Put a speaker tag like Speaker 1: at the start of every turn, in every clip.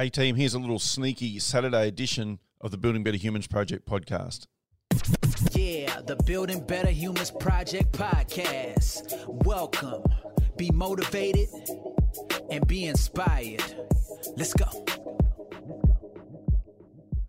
Speaker 1: Hey, team, here's a little sneaky Saturday edition of the Building Better Humans Project podcast.
Speaker 2: Yeah, the Building Better Humans Project podcast. Welcome. Be motivated and be inspired. Let's go.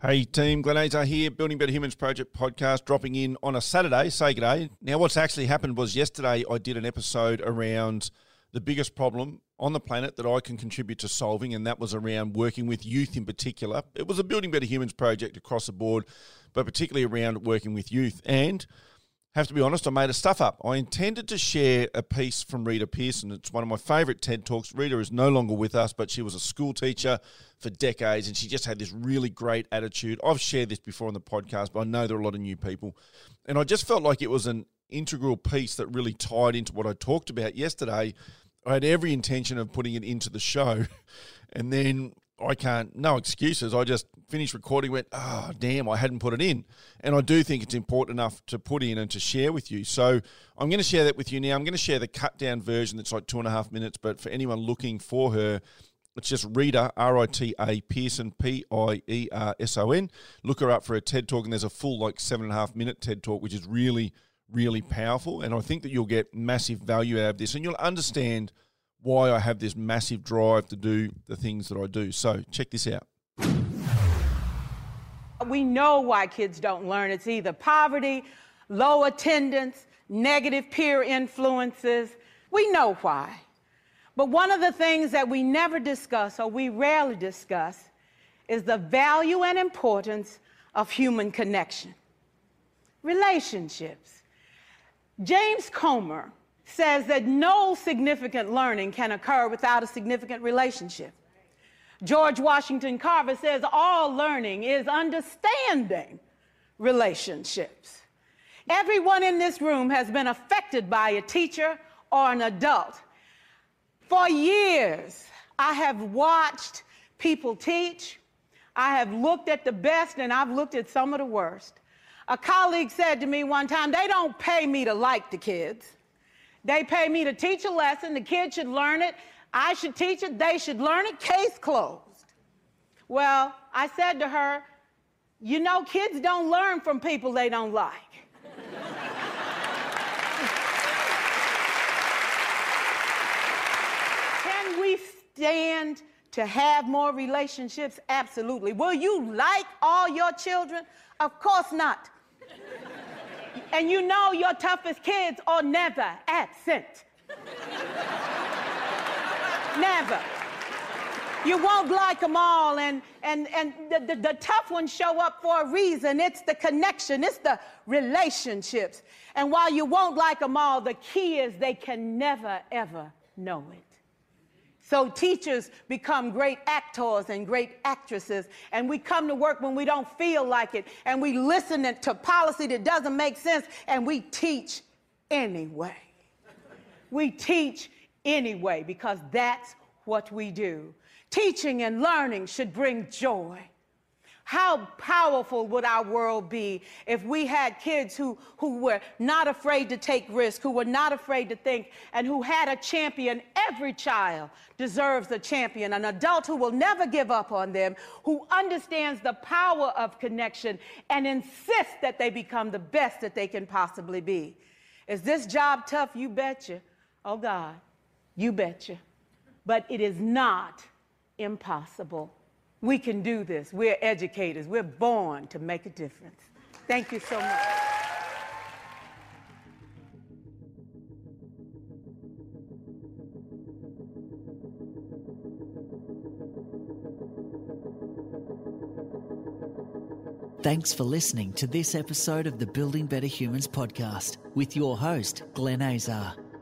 Speaker 1: Hey, team, Glenn Azar here, Building Better Humans Project podcast, dropping in on a Saturday. Say good day. Now, what's actually happened was yesterday I did an episode around the biggest problem on the planet that I can contribute to solving, and that was around working with youth in particular. It was a Building Better Humans project across the board, but particularly around working with youth. And have to be honest, I made a stuff up. I intended to share a piece from Rita Pierson. It's one of my favourite TED Talks. Rita is no longer with us, but she was a school teacher for decades and she just had this really great attitude. I've shared this before on the podcast, but I know there are a lot of new people. And I just felt like it was an integral piece that really tied into what I talked about yesterday. I had every intention of putting it into the show. And then I can't, no excuses. I just finished recording, went, oh, damn, I hadn't put it in. And I do think it's important enough to put in and to share with you. So I'm going to share that with you now. I'm going to share the cut down version that's like two and a half minutes. But for anyone looking for her, it's just Rita, R I T A Pierson, P I E R S O N. Look her up for a TED talk, and there's a full, like, seven and a half minute TED talk, which is really, really powerful. And I think that you'll get massive value out of this, and you'll understand why I have this massive drive to do the things that I do. So check this out.
Speaker 3: We know why kids don't learn. It's either poverty, low attendance, negative peer influences. We know why. But one of the things that we never discuss or we rarely discuss is the value and importance of human connection, relationships. James Comer says that no significant learning can occur without a significant relationship. George Washington Carver says all learning is understanding relationships. Everyone in this room has been affected by a teacher or an adult. For years, I have watched people teach. I have looked at the best and I've looked at some of the worst. A colleague said to me one time, they don't pay me to like the kids. They pay me to teach a lesson. The kids should learn it. I should teach it. They should learn it. Case closed. Well, I said to her, You know, kids don't learn from people they don't like. Can we stand to have more relationships? Absolutely. Will you like all your children? Of course not. And you know your toughest kids are never absent. never. You won't like them all, and, and, and the, the, the, tough ones show up for a reason. It's the connection, it's the relationships. And while you won't like them all, the key is they can never, ever know it. So teachers become great actors and great actresses, and we come to work when we don't feel like it, and we listen to policy that doesn't make sense, and we teach anyway. We teach anyway because that's what we do. Teaching and learning should bring joy. How powerful would our world be if we had kids who, who were not afraid to take risks, who were not afraid to think, and who had a champion? Every child deserves a champion, an adult who will never give up on them, who understands the power of connection and insists that they become the best that they can possibly be. Is this job tough? You betcha. Oh, God, you betcha. But it is not impossible. We can do this. We're educators. We're born to make a difference. Thank you so much.
Speaker 2: Thanks for listening to this episode of the Building Better Humans podcast with your host, Glenn Azar.